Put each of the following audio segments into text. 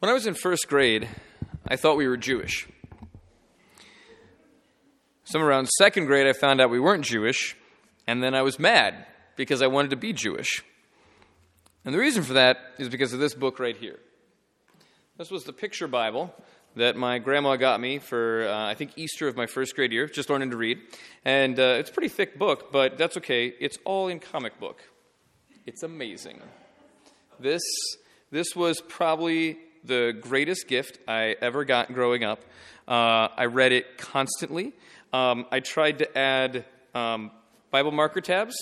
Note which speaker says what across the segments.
Speaker 1: When I was in first grade, I thought we were Jewish. Somewhere around second grade, I found out we weren't Jewish, and then I was mad because I wanted to be Jewish. And the reason for that is because of this book right here. This was the picture Bible that my grandma got me for, uh, I think, Easter of my first grade year, just learning to read. And uh, it's a pretty thick book, but that's okay. It's all in comic book. It's amazing. This, this was probably the greatest gift I ever got growing up. Uh, I read it constantly. Um, I tried to add um, Bible marker tabs,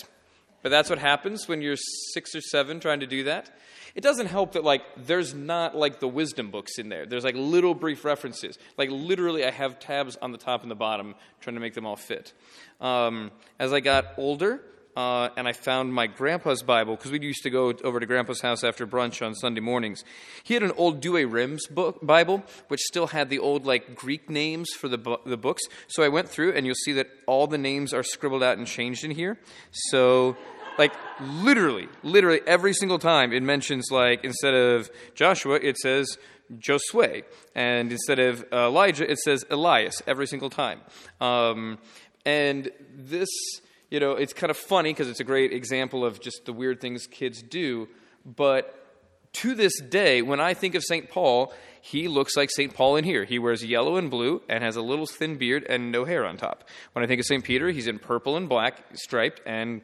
Speaker 1: but that's what happens when you're six or seven trying to do that. It doesn't help that like there's not like the wisdom books in there. There's like little brief references. Like literally, I have tabs on the top and the bottom trying to make them all fit. Um, as I got older, uh, and I found my grandpa's Bible because we used to go over to grandpa's house after brunch on Sunday mornings. He had an old Douay-Rheims book Bible, which still had the old like Greek names for the bu- the books. So I went through, and you'll see that all the names are scribbled out and changed in here. So. Like literally, literally every single time it mentions like instead of Joshua, it says Josue, and instead of Elijah, it says Elias every single time. Um, and this you know, it's kind of funny because it's a great example of just the weird things kids do. But to this day, when I think of St. Paul, he looks like St. Paul in here. He wears yellow and blue and has a little thin beard and no hair on top. When I think of St. Peter, he's in purple and black, striped, and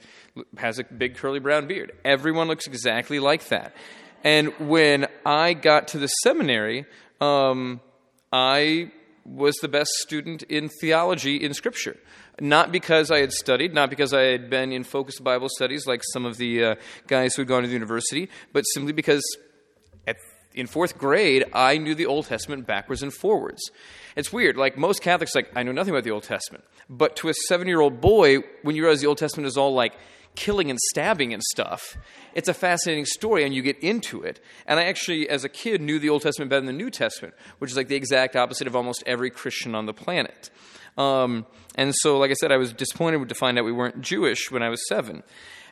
Speaker 1: has a big curly brown beard. Everyone looks exactly like that. And when I got to the seminary, um, I was the best student in theology in Scripture. Not because I had studied, not because I had been in focused Bible studies like some of the uh, guys who had gone to the university, but simply because at, in fourth grade, I knew the Old Testament backwards and forwards. It's weird. Like most Catholics, like I know nothing about the Old Testament. But to a seven-year-old boy, when you realize the Old Testament is all like killing and stabbing and stuff, it's a fascinating story and you get into it. And I actually, as a kid, knew the Old Testament better than the New Testament, which is like the exact opposite of almost every Christian on the planet. Um, and so, like I said, I was disappointed to find out we weren't Jewish when I was seven.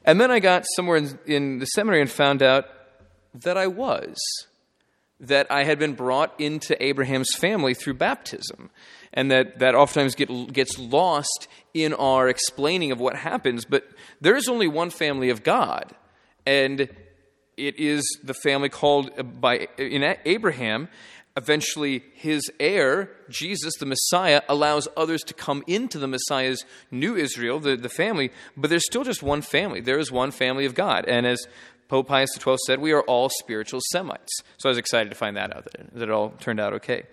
Speaker 1: And then I got somewhere in, in the seminary and found out that I was. That I had been brought into Abraham's family through baptism. And that, that oftentimes get, gets lost in our explaining of what happens. But there is only one family of God. And it is the family called by in Abraham eventually his heir, Jesus, the Messiah, allows others to come into the Messiah's new Israel, the, the family, but there's still just one family. There is one family of God. And as Pope Pius XII said, we are all spiritual Semites. So I was excited to find that out, that, it all turned out okay.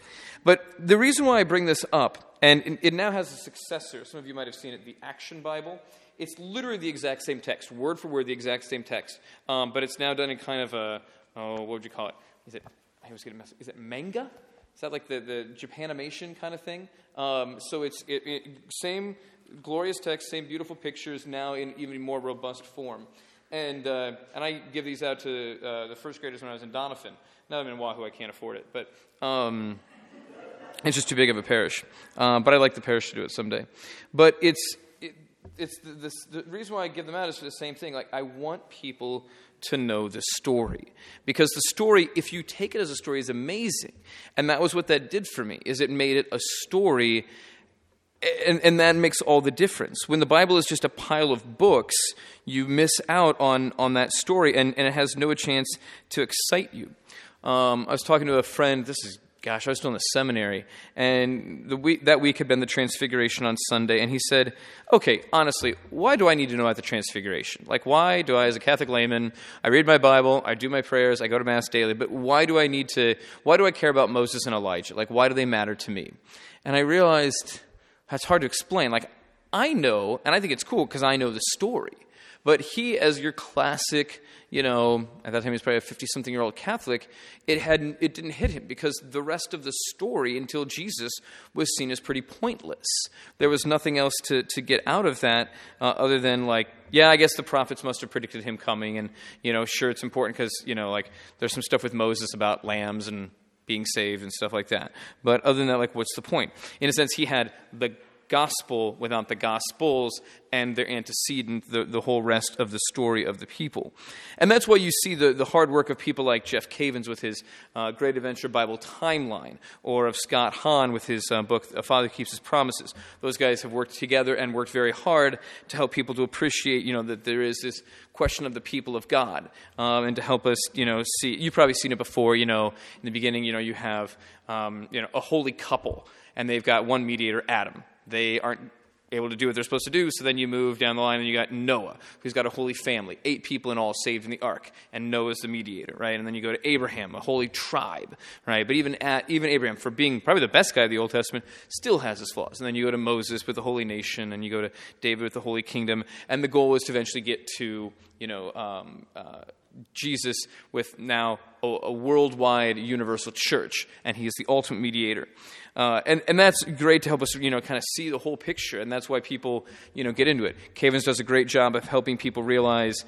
Speaker 1: But the reason why I bring this up, and it now has a successor, some of you might have seen it, the Action Bible. It's literally the exact same text, word for word, the exact same text. Um, but it's now done in kind of a, oh, what would you call it? Is it I was going to mess. Is it manga? Is that like the, the Japanimation kind of thing? Um, so it's it, it, same glorious text, same beautiful pictures, now in even more robust form. And, uh, and I give these out to uh, the first graders when I was in Doniphan. Now I'm in Wahoo, I can't afford it. But um, it's just too big of a parish. Uh, but I'd like the parish to do it someday. But it's, it, it's the, the reason why I give them out is for the same thing. Like, I want people to know the story. Because the story if you take it as a story is amazing. And that was what that did for me is it made it a story and, and that makes all the difference. When the bible is just a pile of books you miss out on, on that story and, and it has no chance to excite you. Um, i was talking to a friend this is gosh, I was still in the seminary, and the week, that week had been the Transfiguration on Sunday, and he said, okay, honestly, why do I need to know about the Transfiguration? Like, why do I, as a Catholic layman, I read my Bible, I do my prayers, I go to Mass daily, but why do I need to, why do I care about Moses and Elijah? Like, why do they matter to me? And I realized that's hard to explain. Like, I know, and I think it's cool because I know the story. But he, as your classic, you know, at that time he was probably a 50 something year old Catholic, it, hadn't, it didn't hit him because the rest of the story until Jesus was seen as pretty pointless. There was nothing else to, to get out of that uh, other than, like, yeah, I guess the prophets must have predicted him coming. And, you know, sure, it's important because, you know, like, there's some stuff with Moses about lambs and being saved and stuff like that. But other than that, like, what's the point? In a sense, he had the gospel without the gospels and their antecedent, the, the whole rest of the story of the people. And that's why you see the, the hard work of people like Jeff Cavins with his uh, Great Adventure Bible Timeline, or of Scott Hahn with his uh, book, A Father Keeps His Promises. Those guys have worked together and worked very hard to help people to appreciate, you know, that there is this question of the people of God, um, and to help us, you know, see. You've probably seen it before, you know, in the beginning, you know, you have, um, you know, a holy couple, and they've got one mediator, Adam. They aren't able to do what they're supposed to do. So then you move down the line and you got Noah, who's got a holy family, eight people in all saved in the ark, and Noah's the mediator, right? And then you go to Abraham, a holy tribe, right? But even at, even Abraham, for being probably the best guy of the Old Testament, still has his flaws. And then you go to Moses with the holy nation, and you go to David with the holy kingdom, and the goal is to eventually get to you know. Um, uh, Jesus with now a, a, worldwide universal church, and he is the ultimate mediator. Uh, and, and that's great to help us, you know, kind of see the whole picture, and that's why people, you know, get into it. Cavins does a great job of helping people realize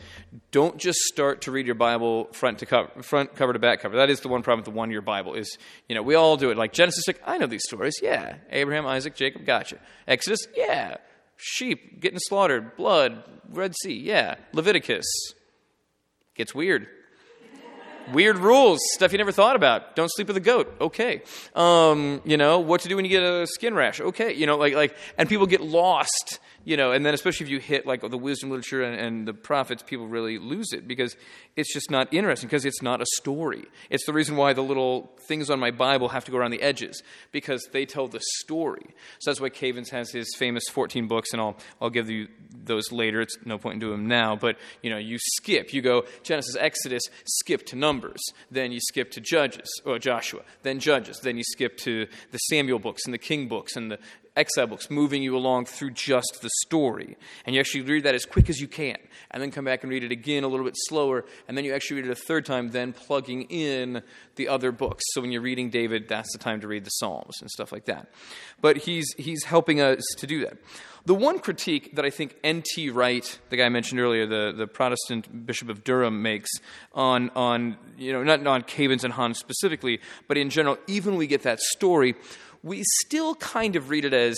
Speaker 1: don't just start to read your Bible front to cover, front cover to back cover. That is the one problem with the one-year Bible is, you know, we all do it. Like Genesis, like, I know these stories. Yeah. Abraham, Isaac, Jacob, gotcha. Exodus, yeah. Sheep getting slaughtered, blood, Red Sea, yeah. Leviticus, Gets weird. Weird rules, stuff you never thought about. Don't sleep with a goat. Okay. Um, you know, what to do when you get a skin rash. Okay. You know, like, like, and people get lost you know, and then especially if you hit like the wisdom literature and, and, the prophets, people really lose it because it's just not interesting because it's not a story. It's the reason why the little things on my Bible have to go around the edges because they tell the story. So that's why Cavins has his famous 14 books, and I'll I'll give you those later. It's no point in doing them now, but you know, you skip. You go Genesis, Exodus, skip to Numbers, then you skip to Judges or Joshua, then Judges, then you skip to the Samuel books and the King books and the exile books, moving you along through just the story. And you actually read that as quick as you can, and then come back and read it again a little bit slower, and then you actually read it a third time, then plugging in the other books. So when you're reading David, that's the time to read the Psalms and stuff like that. But he's, he's helping us to do that. The one critique that I think N.T. Wright, the guy I mentioned earlier, the, the Protestant Bishop of Durham, makes on, on you know, not on Cavins and Hahn's specifically, but in general, even we get that story, we still kind of read it as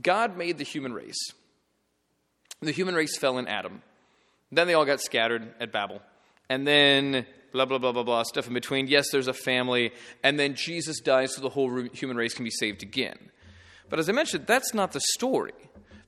Speaker 1: God made the human race. The human race fell in Adam. Then they all got scattered at Babel. And then blah, blah, blah, blah, blah, stuff in between. Yes, there's a family. And then Jesus dies so the whole human race can be saved again. But as I mentioned, that's not the story.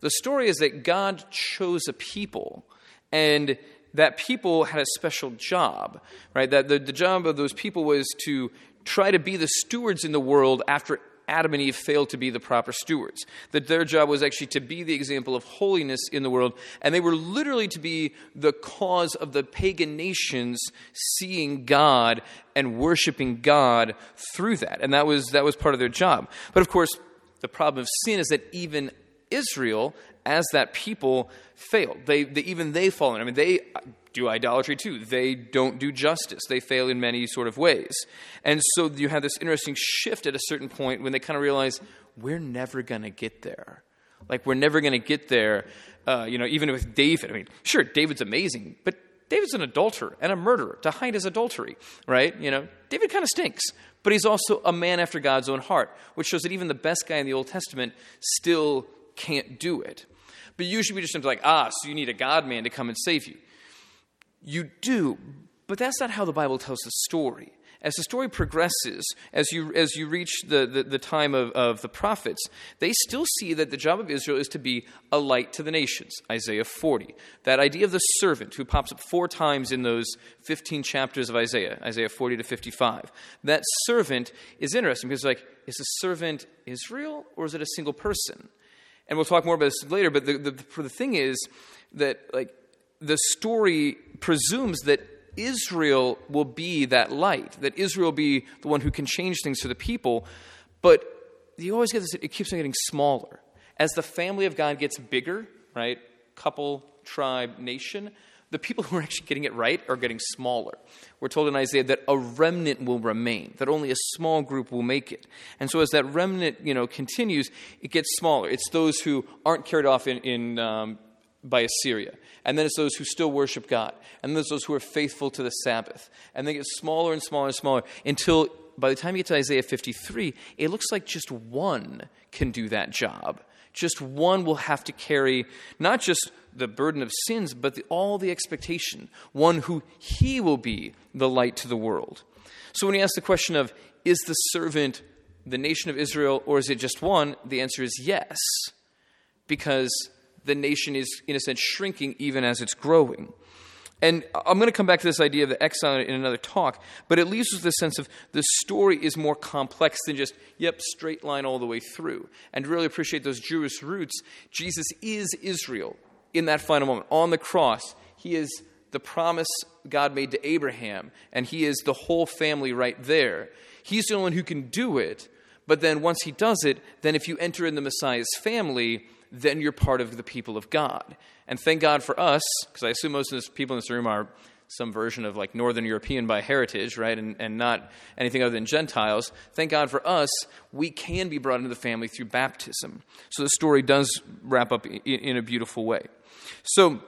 Speaker 1: The story is that God chose a people, and that people had a special job, right? That the, the job of those people was to try to be the stewards in the world after Adam and Eve failed to be the proper stewards. That their job was actually to be the example of holiness in the world, and they were literally to be the cause of the pagan nations seeing God and worshiping God through that. And that was, that was part of their job. But of course, the problem of sin is that even Israel, as that people, failed. They, they, even they fall in. I mean, they do idolatry too. They don't do justice. They fail in many sort of ways. And so you have this interesting shift at a certain point when they kind of realize we're never going to get there. Like, we're never going to get there. Uh, you know, even with David. I mean, sure, David's amazing, but David's an adulterer and a murderer to hide his adultery, right? You know, David kind of stinks, but he's also a man after God's own heart, which shows that even the best guy in the Old Testament still can't do it. But usually we just think like, ah, so you need a God man to come and save you. You do, but that's not how the Bible tells the story. As the story progresses, as you, as you reach the, the, the, time of, of the prophets, they still see that the job of Israel is to be a light to the nations. Isaiah 40. That idea of the servant, who pops up four times in those 15 chapters of Isaiah, Isaiah 40 to 55. That servant is interesting because, like, is the servant Israel or is it a single person? And we'll talk more about this later, but the, the, for the thing is that, like, the story presumes that Israel will be that light, that Israel be the one who can change things for the people. But you always get this, it keeps on getting smaller. As the family of God gets bigger, right? Couple, tribe, nation, the people who are actually getting it right are getting smaller. We're told in Isaiah that a remnant will remain, that only a small group will make it. And so as that remnant, you know, continues, it gets smaller. It's those who aren't carried off in, in um, by Assyria. And then it's those who still worship God. And then it's those who are faithful to the Sabbath. And they get smaller and smaller and smaller until by the time you get to Isaiah 53, it looks like just one can do that job. Just one will have to carry not just the burden of sins, but the, all the expectation. One who he will be the light to the world. So when you ask the question of, is the servant the nation of Israel or is it just one? The answer is yes, because the nation is, in a sense, shrinking even as it's growing. And I'm going to come back to this idea of the exile in another talk, but it leaves us the sense of the story is more complex than just, yep, straight line all the way through. And really appreciate those Jewish roots, Jesus is Israel in that final moment. On the cross, he is the promise God made to Abraham, and he is the whole family right there. He's the only one who can do it, but then once he does it, then if you enter in the Messiah's family, then you're part of the people of God. And thank God for us, because I assume most of the people in this room are some version of like Northern European by heritage, right? And, and not anything other than Gentiles. Thank God for us, we can be brought into the family through baptism. So the story does wrap up in, in a beautiful way. So,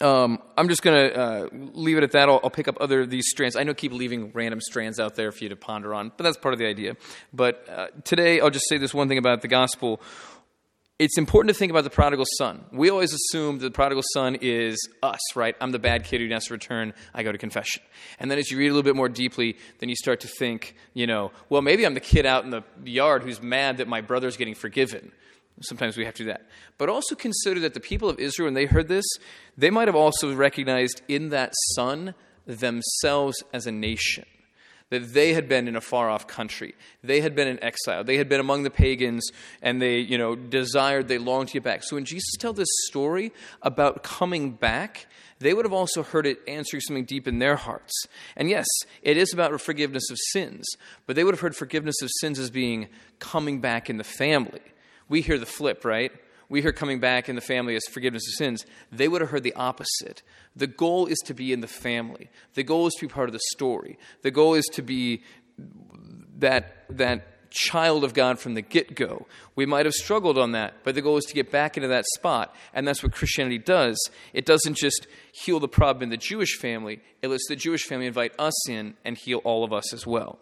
Speaker 1: um, I'm just going to uh, leave it at that. I'll, I'll, pick up other of these strands. I know I keep leaving random strands out there for you to ponder on, but that's part of the idea. But uh, today, I'll just say this one thing about the gospel it's important to think about the prodigal son. We always assume that the prodigal son is us, right? I'm the bad kid who has to return. I go to confession. And then as you read a little bit more deeply, then you start to think, you know, well, maybe I'm the kid out in the yard who's mad that my brother's getting forgiven. Sometimes we have to do that. But also consider that the people of Israel, when they heard this, they might have also recognized in that son themselves as a nation that they had been in a far off country. They had been in exile. They had been among the pagans and they, you know, desired, they longed to get back. So when Jesus tells this story about coming back, they would have also heard it answering something deep in their hearts. And yes, it is about forgiveness of sins, but they would have heard forgiveness of sins as being coming back in the family. We hear the flip, right? We hear coming back in the family as forgiveness of sins, they would have heard the opposite. The goal is to be in the family. The goal is to be part of the story. The goal is to be that, that child of God from the get go. We might have struggled on that, but the goal is to get back into that spot. And that's what Christianity does. It doesn't just heal the problem in the Jewish family, it lets the Jewish family invite us in and heal all of us as well.